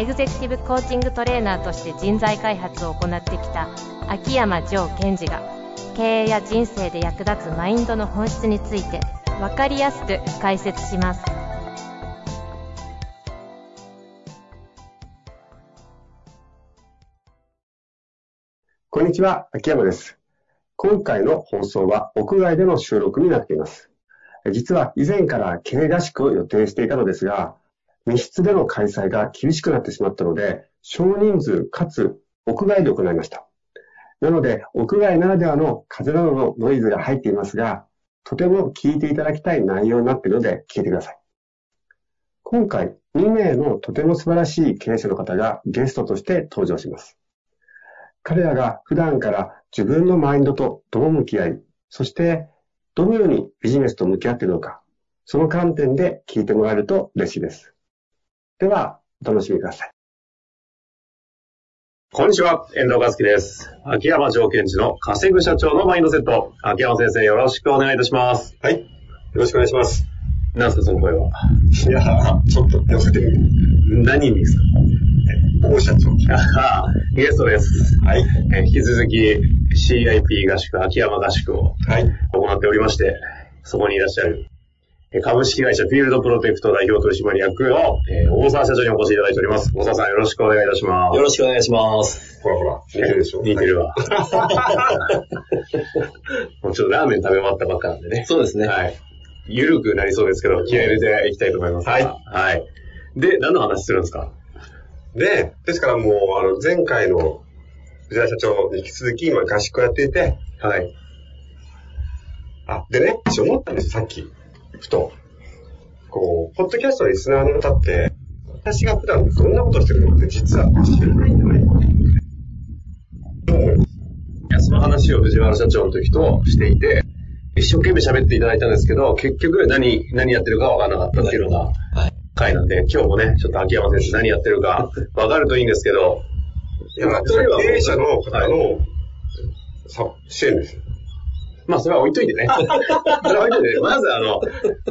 エグゼクティブコーチングトレーナーとして人材開発を行ってきた秋山城賢治が経営や人生で役立つマインドの本質について分かりやすく解説しますこんにちは、秋山です。今回の放送は屋外での収録になっています。実は以前から経営合宿を予定していたのですが、密室での開催が厳しくなってしまったので、少人数かつ屋外で行いました。なので、屋外ならではの風などのノイズが入っていますが、とても聞いていただきたい内容になっているので聞いてください。今回、2名のとても素晴らしい経営者の方がゲストとして登場します。彼らが普段から自分のマインドとどう向き合い、そしてどのようにビジネスと向き合っているのか、その観点で聞いてもらえると嬉しいです。では、お楽しみください。こんにちは、遠藤和樹です。秋山条件地の稼ぐ社長のマインドセット。秋山先生、よろしくお願いいたします。はい。よろしくお願いします。なんすか、その声は？いやー、ちょっと寄せてみる。何にです大社長。かああゲストです。はい。えー引き続き CIP 合宿、秋山合宿をはい。行っておりまして、そこにいらっしゃる、えー株式会社フィールドプロテクト代表取締役の、えー大沢社長にお越しいただいております。大沢さん、よろしくお願いいたします。よろしくお願いします。ほらほら、似てるでしょ似てるわ。もうちょっとラーメン食べ終わったばっかなんでね。そうですね。はい。ゆるくなりそうですけど、気合い入れていきたいと思います。はいはい。で、何の話するんですか？で、ですからもう、あの、前回の藤田社長に引き続き今合宿をやっていて、はい。あ、でね、私思ったんですよ、さっき。ふと。こう、ポッドキャストのリスナーの方って、私が普段どんなことをしてるのかって実は知らないんじゃないかその話を藤原社長の時としていて、一生懸命喋っていただいたんですけど、結局何、何やってるか分からなかったっていうのがはい。回なんで、今日もね、ちょっと秋山先生何やってるか分かるといいんですけど、いや、例えば経営者の方の、さ支援ですよ。まあ、それは置いといてね。それは置いといて、まずあの、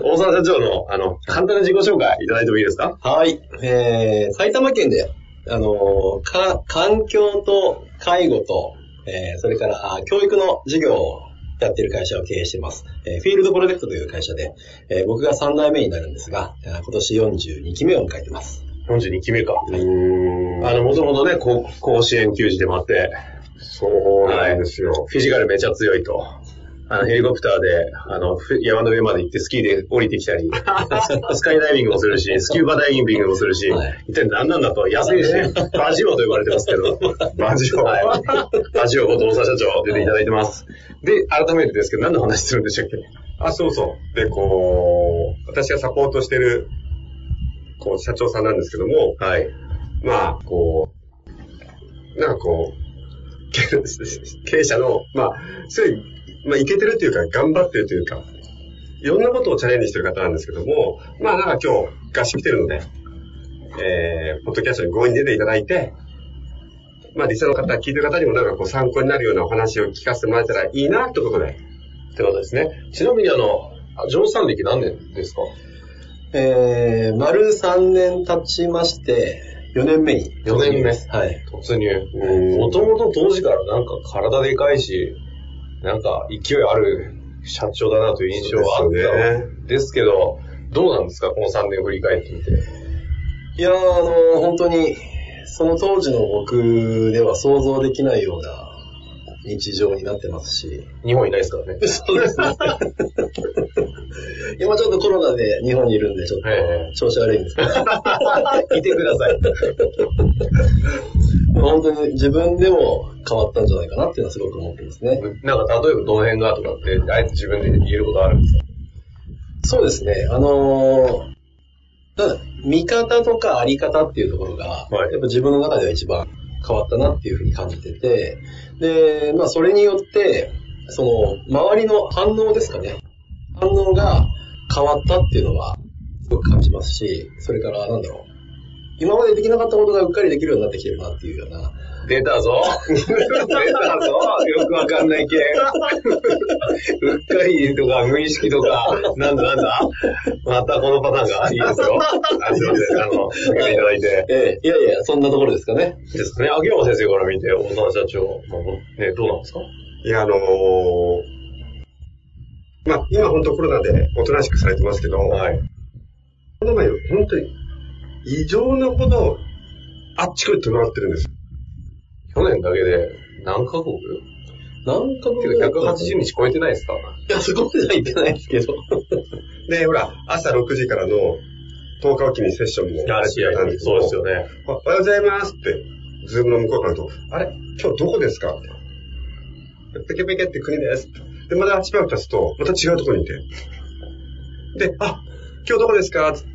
大沢社長の、あの、簡単な自己紹介いただいてもいいですか？はい。えー、埼玉県で、あのーか、環境と介護と、えー、それから、あ教育の事業をやっている会社を経営しています。えー、フィールドプロジェクトという会社で、えー、僕が3代目になるんですが、今年42期目を迎えています。42期目か。うーんあの、もともとね、甲子園球児でもあって、そうなんですよ。フィジカルめちゃ強いと。あの、ヘリコプターで、あの、ふ山の上まで行ってスキーで降りてきたり、スカイダイビングもするし、スキューバダイビングもするし、はい一体何なんだと、安いし、バジオと呼ばれてますけど、バジオはい。バジオこと大沢社長出ていただいてます。で、改めてですけど、何の話するんでしたっけ？あ、そうそう。で、こう、私がサポートしてる、こう、社長さんなんですけども、はい。まあ、こう、なんかこう、経経営者の、まあ、すごい、まあ、いけてるというか、頑張ってるというか、いろんなことをチャレンジしてる方なんですけども、まあ、なんか今日、合宿来てるので、えー、ポッドキャストに強引に出ていただいて、まあ、リスナーの方、聞いてる方にもなんかこう参考になるようなお話を聞かせてもらえたらいいな、ということで、ってことですね。ちなみにあの、上産歴何年ですか？えー、丸3年経ちまして、4年目に。4年目はい。突入。うんもともと当時からなんか体でかいし、なんか勢いある社長だなという印象はあったんですけど、どうなんですかこの3年振り返ってみて。いやー、あの、本当に、その当時の僕では想像できないような日常になってますし。日本いないですからね。そうですね。今ちょっとコロナで日本にいるんで、ちょっええと調子悪いんですけど。いてください。本当に自分でも変わったんじゃないかなっていうのはすごく思ってますね。なんか例えばどの辺がとかって、あえて自分で言えることあるんですか？そうですね。あのーただ見方とかあり方っていうところが、はいやっぱ自分の中では一番変わったなっていうふうに感じてて、で、まあそれによって、その、周りの反応ですかね。反応が変わったっていうのは、すごく感じますし、それから、なんだろう。今までできなかったことがうっかりできるようになってきてるなっていうような。出たぞ出たぞよくわかんない系。うっかりとか無意識とか、なんだなんだまたこのパターンがいいですよ。あすいません、あの、受けていただいて。ええ、いやいや、そんなところですかね。ですかね。秋山先生から見て、大沢社長、まあね、どうなんですか？いや、あのーまあ、今本当コロナでおとなしくされてますけど、はい。この前本当に異常なほどあっちこっち回ってるんです。去年だけで何カ国？何かていうか180日超えてないですか？いや、そこまでは言ってないですけど。で、ほら、朝6時からの10日おきにセッションもあれ、やったんですけどそうですよね。おおはようございますって、ズームの向こうからと、あれ？今日どこですか？ペケペケって国です。で、まだしばらく経つと、また違うところにいて。で、あ、今日どこですか？って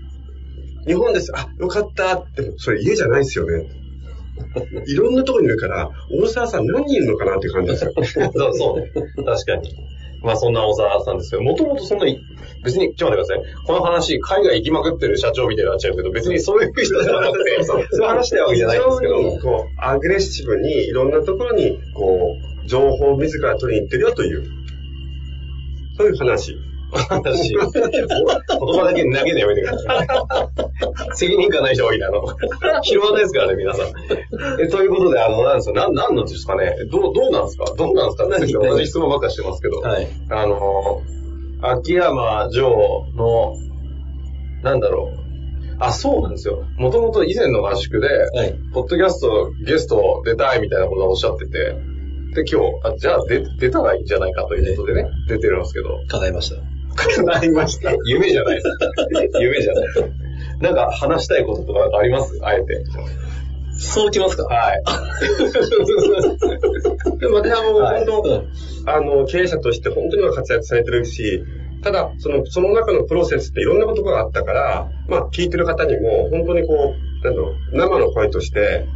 日本です。あ、よかったって。それ家じゃないですよね。いろんなところにいるから、大沢さん何人いるのかなっていう感じですよ。そうそうね。確かに。まあそんな大沢さんですけど、もともとそんなに、別に、ちょっと待ってください。この話、海外行きまくってる社長みたいになっちゃうけど、別にそういう人じゃなくて、そういう話したいわけじゃないんですけど。非常にこう、アグレッシブにいろんなところに、こう、情報を自ら取りに行ってるよという、そういう話。話。言葉だけ投げるのやめてください。責任感ない人多いな、あの。広場ですからね、皆さん。え、ということで、あの、なんですか、なん、なんなんですかね。どう、どうなんですか？どうなんですか？何同じ質問ばっかりしてますけど。はい。あの、秋山城の、なんだろう。あ、そうなんですよ。もともと以前の合宿で、はい。ポッドキャストゲスト出たいみたいなことをおっしゃってて、で、今日、あじゃあ出、出たらいいんじゃないかということでね、出てるんですけど。叶いました。なりました。夢じゃないです。夢じゃない。なんか話したいこととかあります？あえて。そうきますか？はい。でも私はもう、はい本当、うんあの、経営者として本当に活躍されてるし、ただ、その、その中のプロセスっていろんなことがあったから、まあ、聞いてる方にも、本当にこう、なんだろう、生の声として、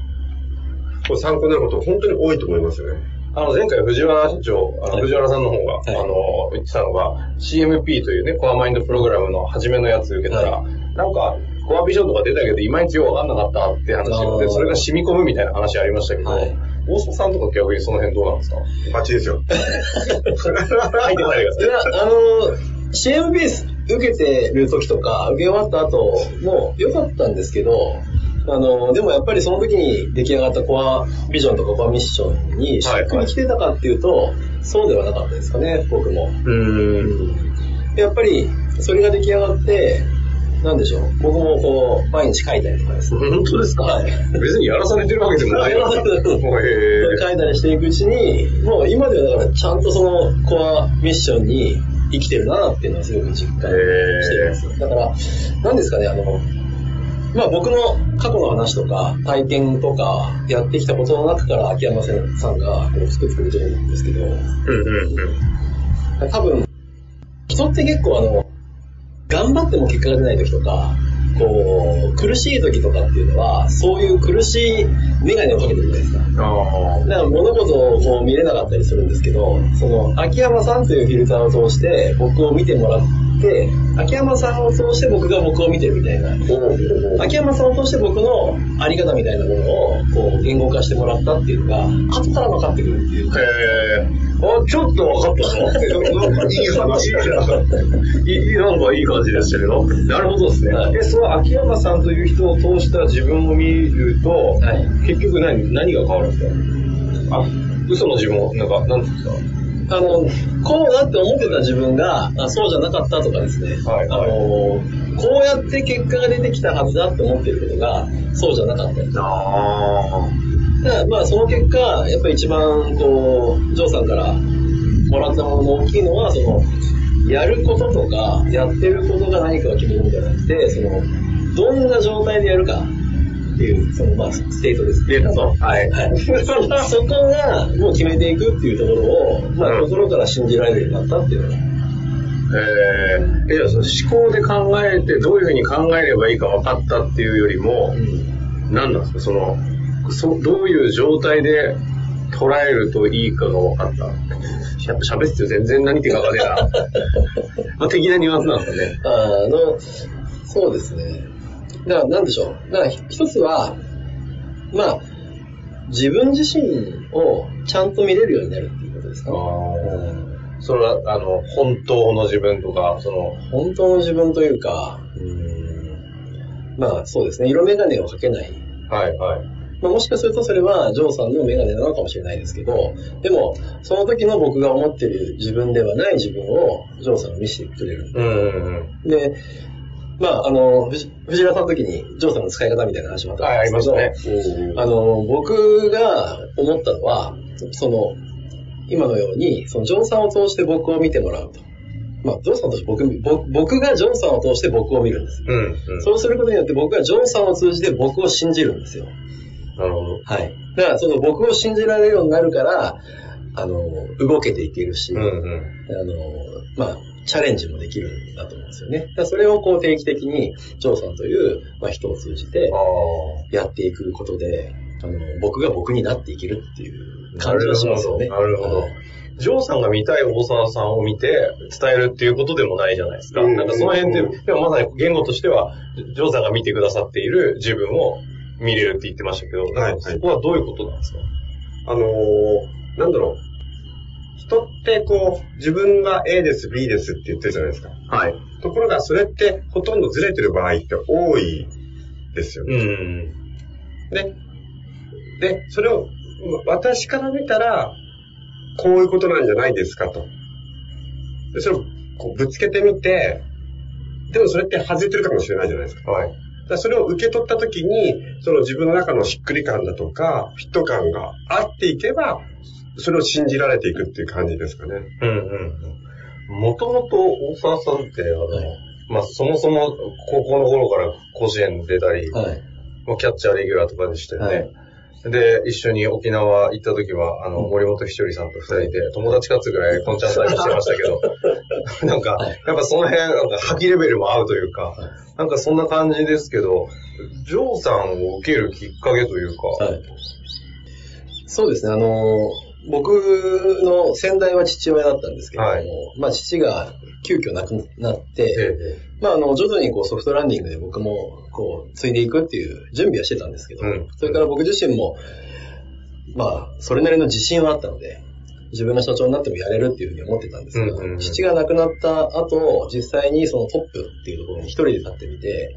こう参考になること本当に多いと思いますよね。あの、前回藤原社長、あのはい。藤原さんの方が、はい。あの、言ってたのが、CMP というね、コアマインドプログラムの初めのやつ受けたら、なんか、コアビジョンとか出たけど、いまいちよくわかんなかったって話で、それが染み込むみたいな話ありましたけど、はい。大沢さんとか逆にその辺どうなんですか？バッチリですよ。入ってこないでください。いや、あの、CMBS 受けてる時とか、受け終わった後も良かったんですけど、あの、でもやっぱりその時に出来上がったコアビジョンとかコアミッションにしっくりきてたかっていうと、そうではなかったですかね、僕も。うーん。やっぱり、それが出来上がって、なんでしょう、僕もこう、毎日書いたりとかですね。本当ですか？はい。別にやらされてるわけでもない 書いたりしていくうちに、もう今ではだからちゃんとそのコアミッションに生きてるなっていうのはすごく実感しています。だから、なんですかね、あの、まあ僕の過去の話とか体験とかやってきたことの中から秋山さんがこう作ってくれてるんですけど、うんうんうん。多分、人って結構あの、頑張っても結果が出ない時とか、こう、苦しい時とかっていうのは、そういう苦しいメガネをかけてるじゃないですか。あだから物事をこう見れなかったりするんですけど、その秋山さんというフィルターを通して僕を見てもらって、秋山さんを通して僕が僕を見てるみたいな。秋山さんを通して僕のあり方みたいなものをこう言語化してもらったっていうのが、後から分かってくるっていうか。へえ。あ、ちょっと分かったぞ。なんかいい話じゃん。いい、なんかいい感じでしたけど。なるほどですね。はいえ、その秋山さんという人を通した自分を見ると、はい結局何、何が変わるんですか？あ、嘘の自分を、なんか、なんですか？あの、こうだって思ってた自分が、あそうじゃなかったとかですね、はい。はいあの、こうやって結果が出てきたはずだって思ってることが、そうじゃなかったり。あだからまあその結果、やっぱり一番こう、ジョーさんからもらったものの大きいのは、その、やることとか、やってることが何かを決めるんじゃなくて、その、どんな状態でやるかっていう、そのまあステートです。はい。はい、そそこがもう決めていくっていうところを、まあ、うん心から信じられるようになったっていうのが、えー、えじゃあその思考で考えてどういうふうに考えればいいか分かったっていうよりも、何なんですかその、そどういう状態で捉えるといいかが分かった。やっぱ喋ってて全然何てるか分かんねえな。まあ、的なニュアンスなんですかね。あの、そうですね。だから、なんでしょう？だから、ひ一つは、まあ、自分自身をちゃんと見れるようになるっていうことですか？ね。うんそれは、あの、本当の自分とか、その、本当の自分というか、うんまあそうですね、色眼鏡をかけない。はいはい。まあ、もしかするとそれはジョーさんの眼鏡なのかもしれないですけど、でも、その時の僕が思ってる自分ではない自分をジョーさんが見せてくれるうんうんうん。で、まあ、あの、藤藤原さんの時に、ジョーさんの使い方みたいな話もあったはい、ありんでますけど、したね。あの、僕が思ったのは、その、今のように、その、ジョンさんを通して僕を見てもらうと。まあ、ジョンさんを通して僕、僕僕がジョンさんを通して僕を見るんです。うん、うん。そうすることによって僕がジョンさんを通じて僕を信じるんですよ。なるほど。はい。だから、その僕を信じられるようになるから、あの、動けていけるし、うんうん。あの、まあ、チャレンジもできるんだと思うんですよね。それをこう定期的に、ジョーさんという、まあ、人を通じてあやっていくことで、あの、僕が僕になっていけるっていうあ。感じがしますよね。なるほど。ジョーさんが見たい大沢さんを見て伝えるっていうことでもないじゃないですか。うんなんかその辺で、でもまさに言語としては、ジョーさんが見てくださっている自分を見れるって言ってましたけど、はいそこはどういうことなんですか？あのーなんだろう。人ってこう、自分が A です、B ですって言ってるじゃないですか。はい。ところが、それってほとんどずれてる場合って多いですよね。うん。で、で、それを、私から見たら、こういうことなんじゃないですかと。で、それをこうぶつけてみて、でもそれって外れてるかもしれないじゃないですか。はい。だからそれを受け取ったときに、その自分の中のしっくり感だとか、フィット感があっていけば、それを信じられていくっていう感じですかね。うんうんうん。もともと大沢さんって、あの、はいまあそもそも高校の頃から甲子園出たり、はい。もうキャッチャーレギュラーとかでしたよね。はいで、一緒に沖縄行った時は、あの、森本ひとりさんと二人で、友達かつぐらい、こんちゃんサイしてましたけど、なんか、はいやっぱその辺、なんか、覇気レベルも合うというか、はいなんかそんな感じですけど、ジョーさんを受けるきっかけというか、はい。そうですね、あの、僕の先代は父親だったんですけれども、はい。まあ父が急遽亡くなって、ええ。まあ、あの、徐々にこうソフトランディングで僕も、こう、継いでいくっていう準備はしてたんですけど、うん。それから僕自身も、まあ、それなりの自信はあったので、自分が社長になってもやれるっていうふうに思ってたんですけど、うんうんうん。父が亡くなった後、実際にそのトップっていうところに一人で立ってみて、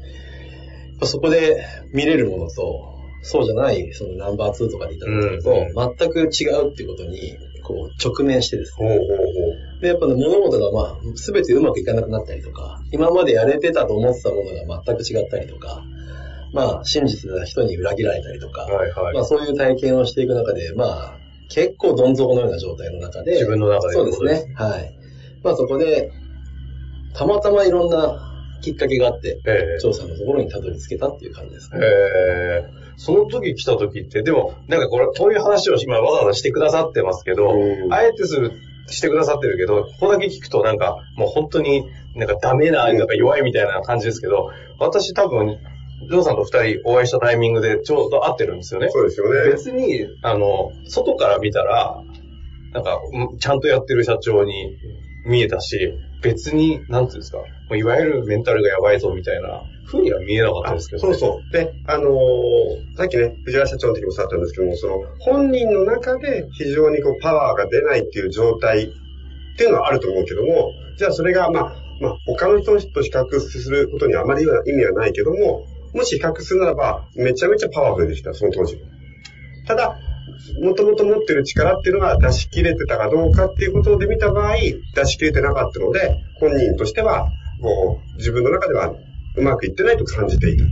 そこで見れるものと、そうじゃない、そのナンバー2とかでいたものと、全く違うってことに、こう、直面してですね、ほうほうほで、やっぱね、物事がまあ、すべてうまくいかなくなったりとか、今までやれてたと思ってたものが全く違ったりとか、まあ、信じてた人に裏切られたりとか、う。はいはい。まあ、そういう体験をしていく中で、まあ、結構どん底のような状態の中で、自分の中でそうですね。はい。まあ、そこで、たまたまいろんなきっかけがあって、ええ張さんのところにたどり着けたっていう感じですね。えーその時来た時って、でも、なんかこれ、こういう話を今わざわざしてくださってますけど、うんあえてする、してくださってるけど、ここだけ聞くとなんか、もう本当になんかダメな、なんか弱いみたいな感じですけど、私多分、ジョーさんと二人お会いしたタイミングでちょうど合ってるんですよね。そうですよね。別に、あの、外から見たら、なんか、うんちゃんとやってる社長に見えたし、別に、なんていうんですか、いわゆるメンタルがやばいぞみたいな風には見えなかったあですけど、ねそうそう。で、あのーさっきね、藤原社長の時もそうだったんですけども、その、本人の中で非常にこう、パワーが出ないっていう状態っていうのはあると思うけども、じゃあそれが、まあ、まあ、他の人と比較することにあまり意味はないけども、もし比較するならば、めちゃめちゃパワフルでした、その当時。ただ、もともと持ってる力っていうのが出し切れてたかどうかっていうことで見た場合、出し切れてなかったので、本人としては、もう自分の中ではうまくいってないと感じていたっ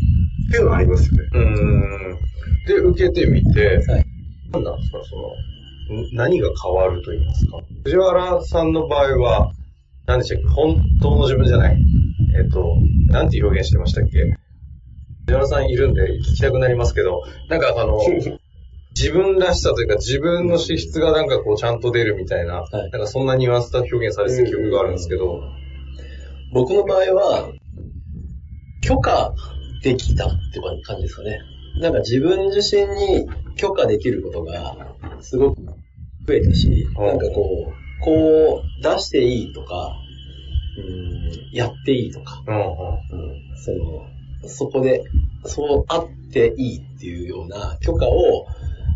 ていうのはありますよね。うーん。で、受けてみて、はい何なんですか、その、ん何が変わると言いますか？藤原さんの場合は、何でしたっけ？本当の自分じゃない。えっ、と、なんて表現してましたっけ？藤原さんいるんで聞きたくなりますけど、なんかあの、自分らしさというか自分の資質がなんかこうちゃんと出るみたいな、はい。なんかそんなニュアンスで表現されてた記憶があるんですけど、僕の場合は、許可できたっていう感じですかね。なんか自分自身に許可できることがすごく増えたし、うん。なんかこう、こう出していいとか、うん、やっていいとか、うんうん。うん、その、そこで、そうあっていいっていうような許可を、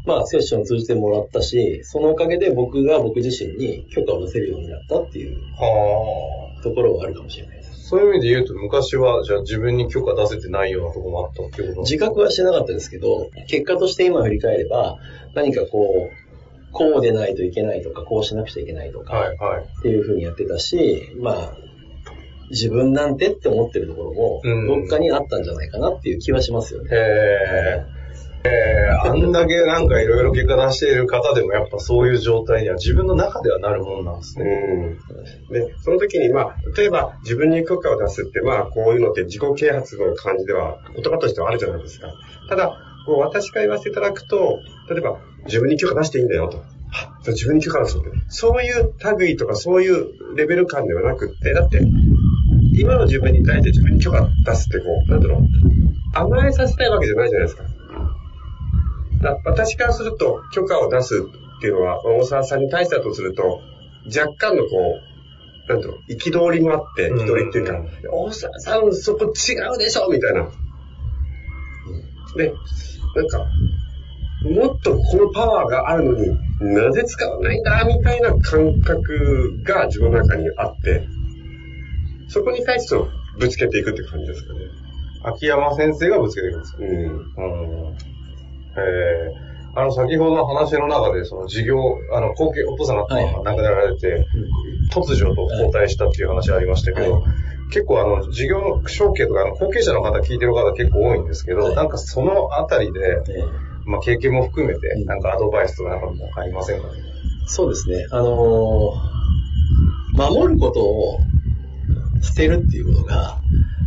まあ、セッションを通じてもらったし、そのおかげで僕が僕自身に許可を出せるようになったっていうはところはあるかもしれないです。あ。そういう意味で言うと、昔は、じゃあ自分に許可出せてないようなとこもあったってこと自覚はしてなかったですけど、結果として今振り返れば、何かこう、こうでないといけないとか、こうしなくちゃいけないとか、はいはい。っていうふうにやってたし、まあ、自分なんてって思ってるところも、うんどっかにあったんじゃないかなっていう気はしますよね。へえ。えー、あんだけなんかいろいろ結果出している方でもやっぱそういう状態には自分の中ではなるもんなんですね。うん。で、その時に、まあ、例えば自分に許可を出すって、まあ、こういうのって自己啓発の感じでは、言葉としてはあるじゃないですか。ただ、こう私が言わせていただくと、例えば自分に許可出していいんだよと。あじゃあ自分に許可出すって。そういう類とかそういうレベル感ではなくって、だって、今の自分に対して自分に許可出すってこう、なんだろう、甘えさせたいわけじゃないじゃないですか。だ私からすると、許可を出すっていうのは、大沢さんに対してだとすると、若干のこう、なんだろう、憤りもあって、うん憤りっていうか、大沢さんそこ違うでしょみたいな。で、なんか、もっとこのパワーがあるのになぜ使わないんだみたいな感覚が自分の中にあって、そこに対してぶつけていくって感じですかね。秋山先生がぶつけていくんですかうん。うん。えー、あの、先ほどの話の中で、その事業、あの、後継、お父さんがはい亡くなられて、突如と交代したっていう話ありましたけど、は結構あの、事業承継とか、あの後継者の方聞いてる方結構多いんですけど、はいなんかそのあたりで、えーまあ経験も含めてう、んなんかアドバイスとかなんかもありませんか？ね。そうですね。あのー守ることを捨てるっていうことが、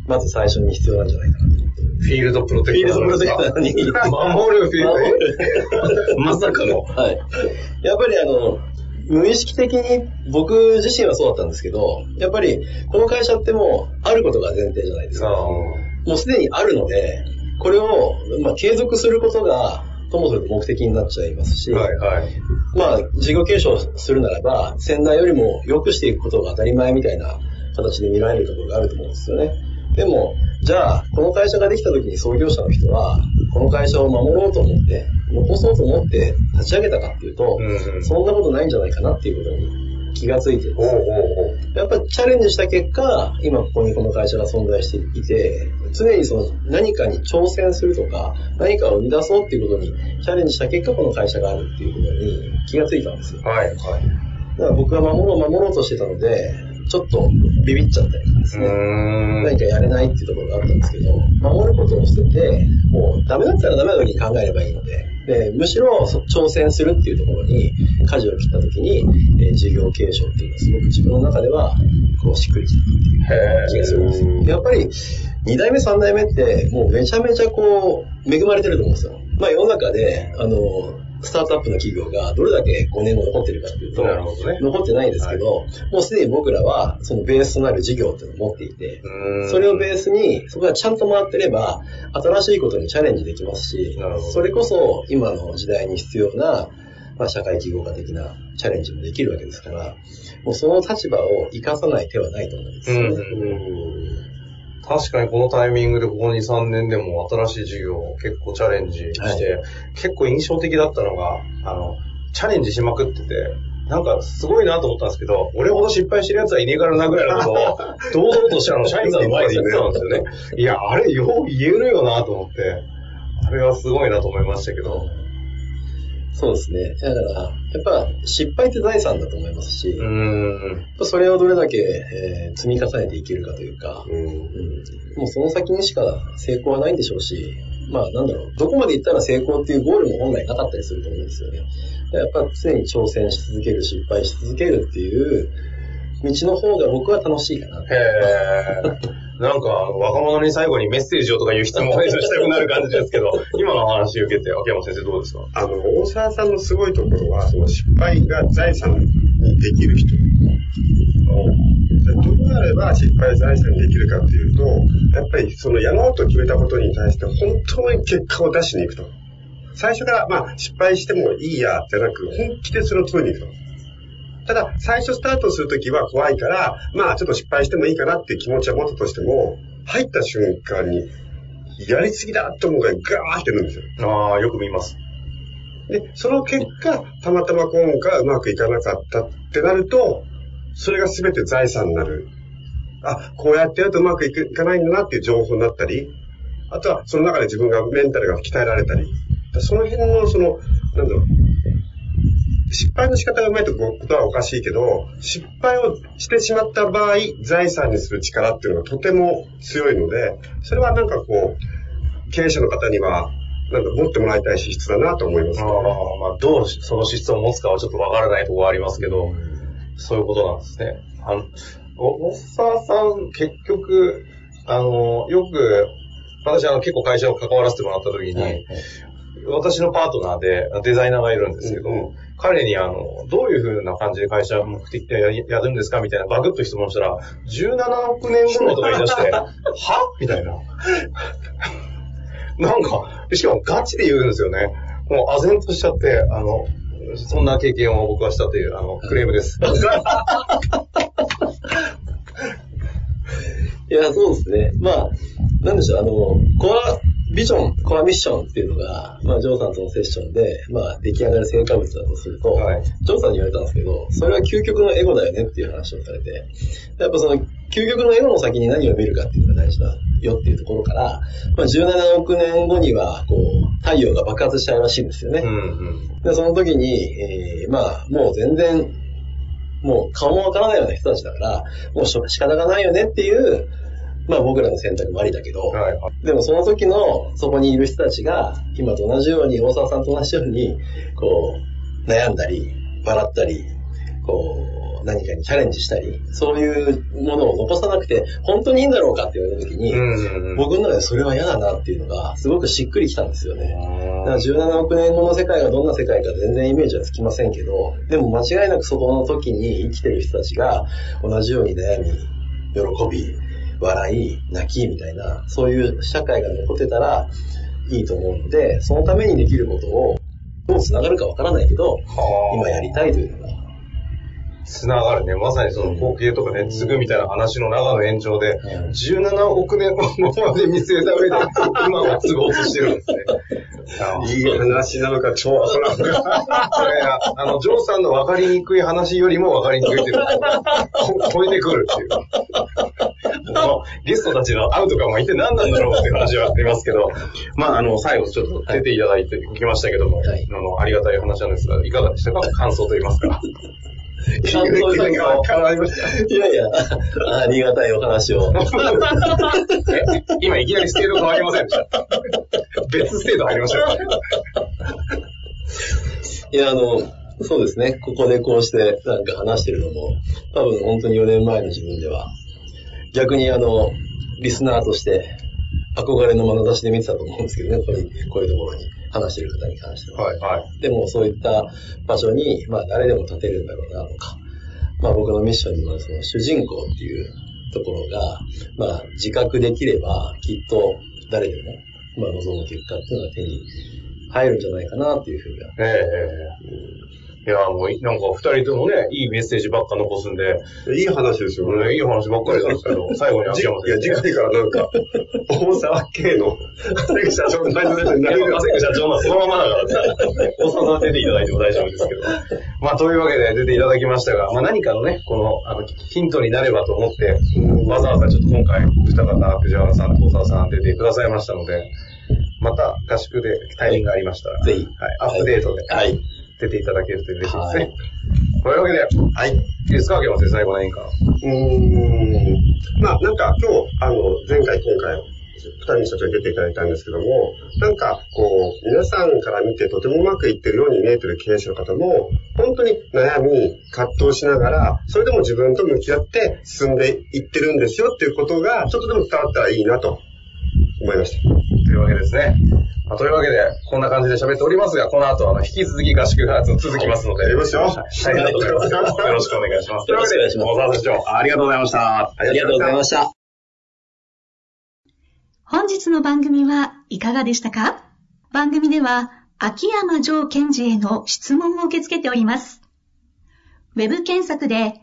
まず最初に必要なんじゃないかな。フィールドプロテクターなんですか。フィールドプロテクターに守るフィールドまさかの。はい。やっぱりあの、無意識的に僕自身はそうだったんですけど、やっぱりこの会社ってもうあることが前提じゃないですか。もうすでにあるので、これを、まあ、継続することが、ともすると目的になっちゃいますし、はいはい。まあ、事業継承するならば、先代よりも良くしていくことが当たり前みたいな形で見られるところがあると思うんですよね。でも、じゃあ、この会社ができた時に創業者の人は、この会社を守ろうと思って、残そうと思って立ち上げたかっていうと、うんうんそんなことないんじゃないかなっていうことに気がついてですよおうおうおうやっぱりチャレンジした結果、今ここにこの会社が存在していて、常にその何かに挑戦するとか、何かを生み出そうっていうことにチャレンジした結果、この会社があるっていうことに気がついたんですよ。はいはい。だから僕は守ろう守ろうとしてたので、ちょっとビビっちゃったりですうね。何かやれないっていうところがあったんですけど、守ることを捨てて、もうダメだったらダメな時に考えればいいので、で、むしろそ挑戦するっていうところに舵を切った時に、えー事業継承っていうのはすごく自分の中では、こうしっくりきたっていうへ気がするんですよ。やっぱり、2代目、3代目って、もうめちゃめちゃこう、恵まれてると思うんですよ。まあ世の中で、あの、スタートアップの企業がどれだけ5年後残ってるかっていうと、なるほどね。残ってないですけど、もうすでに僕らはそのベースとなる事業っていうのを持っていて、それをベースに、そこがちゃんと回ってれば、新しいことにチャレンジできますしそれこそ今の時代に必要な、まあ、社会起業家的なチャレンジもできるわけですから、もうその立場を生かさない手はないと思うんですよね。うん確かにこのタイミングでここ2、3年でも新しい事業を結構チャレンジして、結構印象的だったのが、あの、チャレンジしまくってて、なんかすごいなと思ったんですけど、俺ほど失敗してる奴はいねえからなぐらいのことを、堂々としてあの、社員さんの前で言ってたんですよね。いや、あれよう言えるよなと思って、あれはすごいなと思いましたけど。そうですね。だから、やっぱ失敗って財産だと思いますし、うん。ぱそれをどれだけ、えー積み重ねていけるかというか、うん。うんもうその先にしか成功はないんでしょうし、まあなんだろう、どこまで行ったら成功っていうゴールも本来なかったりすると思うんですよね。やっぱ常に挑戦し続ける、失敗し続けるっていう道の方が僕は楽しいかな。へー。なんか、あの若者に最後にメッセージをとかいう質問をしたくなる感じですけど、今の話を受けて、秋山先生どうですか？あの、大沢さんのすごいところは、その失敗が財産にできる人。どうなれば失敗財産にできるかっていうと、やっぱりそのやろうと決めたことに対して本当に結果を出しに行くと。最初からまあ失敗してもいいやじゃなく、本気でそれを取りに行くと。ただ、最初スタートするときは怖いから、まあちょっと失敗してもいいかなっていう気持ちは持ったとしても、入った瞬間に、やりすぎだって思うからガーってるんですよ。ああ、よく見ます。で、その結果、たまたま今回うまくいかなかったってなると、それが全て財産になる。あ、こうやってやるとうまくいかないんだなっていう情報になったり、あとはその中で自分がメンタルが鍛えられたり、その辺のその、なんだろう、失敗の仕方がうまいとことはおかしいけど、失敗をしてしまった場合、財産にする力っていうのがとても強いので、それはなんかこう、経営者の方には、なんか持ってもらいたい資質だなと思います、ね、あまあ、どうその資質を持つかはちょっとわからないところはありますけど、そういうことなんですね。あの、お、おっささん、結局、あの、よく、私あの結構会社を関わらせてもらった時に、はいはい、私のパートナーでデザイナーがいるんですけど、うんうん、彼にあの、どういう風な感じで会社目的でややるんですかみたいなバグッと質問したら、17億年後のとか言い出して、はみたいな。なんか、しかもガチで言うんですよね。もう、唖然としちゃって、あの、そんな経験を僕はしたという、あの、クレームです。いや、そうですね。まあ、なんでしょう、あの、コアビジョン、コアミッションっていうのが、まあ、ジョーさんとのセッションで、まあ、出来上がる成果物だとすると、はい、ジョーさんに言われたんですけど、それは究極のエゴだよねっていう話をされて、やっぱその、究極のエゴの先に何を見るかっていうのが大事だよっていうところから、まあ、17億年後には、こう、太陽が爆発しちゃうらしいんですよね。うんうん、で、その時に、えー、まあ、もう全然、もう顔もわからないような人たちだから、もう仕方がないよねっていう、まあ僕らの選択もありだけど、はいはい、でもその時のそこにいる人たちが、今と同じように、大沢さんと同じように、こう、悩んだり、笑ったり、こう、何かにチャレンジしたり、そういうものを残さなくて、本当にいいんだろうかって言われた時に、僕の中でそれは嫌だなっていうのが、すごくしっくりきたんですよね。だから17億年後の世界がどんな世界か全然イメージはつきませんけど、でも間違いなくそこの時に生きてる人たちが、同じように悩み、喜び、笑い、泣きみたいな、そういう社会が残ってたらいいと思うので、そのためにできることをどう繋がるかわからないけど、今やりたいというのがつながるね。まさにその後継とかね、継ぐみたいな話の中の延長で、17億年後まで見据えた上で、今は継ごうとしてるんですね。いい話なのか、超アホなのか。あの、ジョーさんの分かりにくい話よりも分かりにくいっていう超えてくるっていう。ゲストたちの会うとかも一体何なんだろうっていう話はありますけど、まあ、あの、最後ちょっと出ていただいてきましたけども、はい、あの、ありがたい話なんですが、いかがでしたか感想と言いますか。変わりました。いやいや、ありがたいお話を。今いきなりステ変わりませんでした。別ステード入りましたよ。いや、あの、そうですね。ここでこうしてなんか話してるのも、多分本当に4年前の自分では、逆にあの、リスナーとして憧れの眼差しで見てたと思うんですけどね、こういうところに話してる方に関しては。はいはい、でもそういった場所に、まあ誰でも立てるんだろうなとか、まあ僕のミッションにはその主人公っていうところが、まあ自覚できればきっと誰でも、まあ望む結果っていうのは手に入るんじゃないかなっていうふうには。ええーいや、もう、なんか二人ともね、いいメッセージばっか残すんで。いい話ですよね。いい話ばっかりなんですけど、最後に秋山先生。いや、次回からなんか、大沢系の、稼ぐ社長の内容で何が稼ぐ社長なそのままだからね、大沢さん出ていただいても大丈夫ですけど。まあ、というわけで出ていただきましたが、まあ何かのね、この、あの、ヒントになればと思って、わざわざちょっと今回、二方、藤原さん、大沢さん出てくださいましたので、また合宿でタイミングがありましたら、ぜひ、はい、アップデートで、はい。出ていただけると嬉しいですね。はい、というわけで、はい。いいですか、秋山先生、最後の演歌。うーん。まあ、なんか今日、あの、前回、今回、二人の社長に出ていただいたんですけども、なんか、こう、皆さんから見てとてもうまくいってるように見えてる経営者の方も、本当に悩み、葛藤しながら、それでも自分と向き合って進んでいってるんですよっていうことが、ちょっとでも伝わったらいいなと思いました。というわけですね。まあというわけで、こんな感じで喋っておりますが、この後、あの、引き続き合宿が続きますので。やりますよ。はい、ありがとうございます。よろしくお願いします。よろしくお願いしますというわけで、大沢社長、ありがとうございました。ありがとうございました。本日の番組はいかがでしたか？番組では秋山城賢治への質問を受け付けております。ウェブ検索で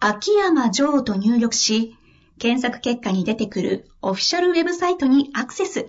秋山城と入力し、検索結果に出てくるオフィシャルウェブサイトにアクセス。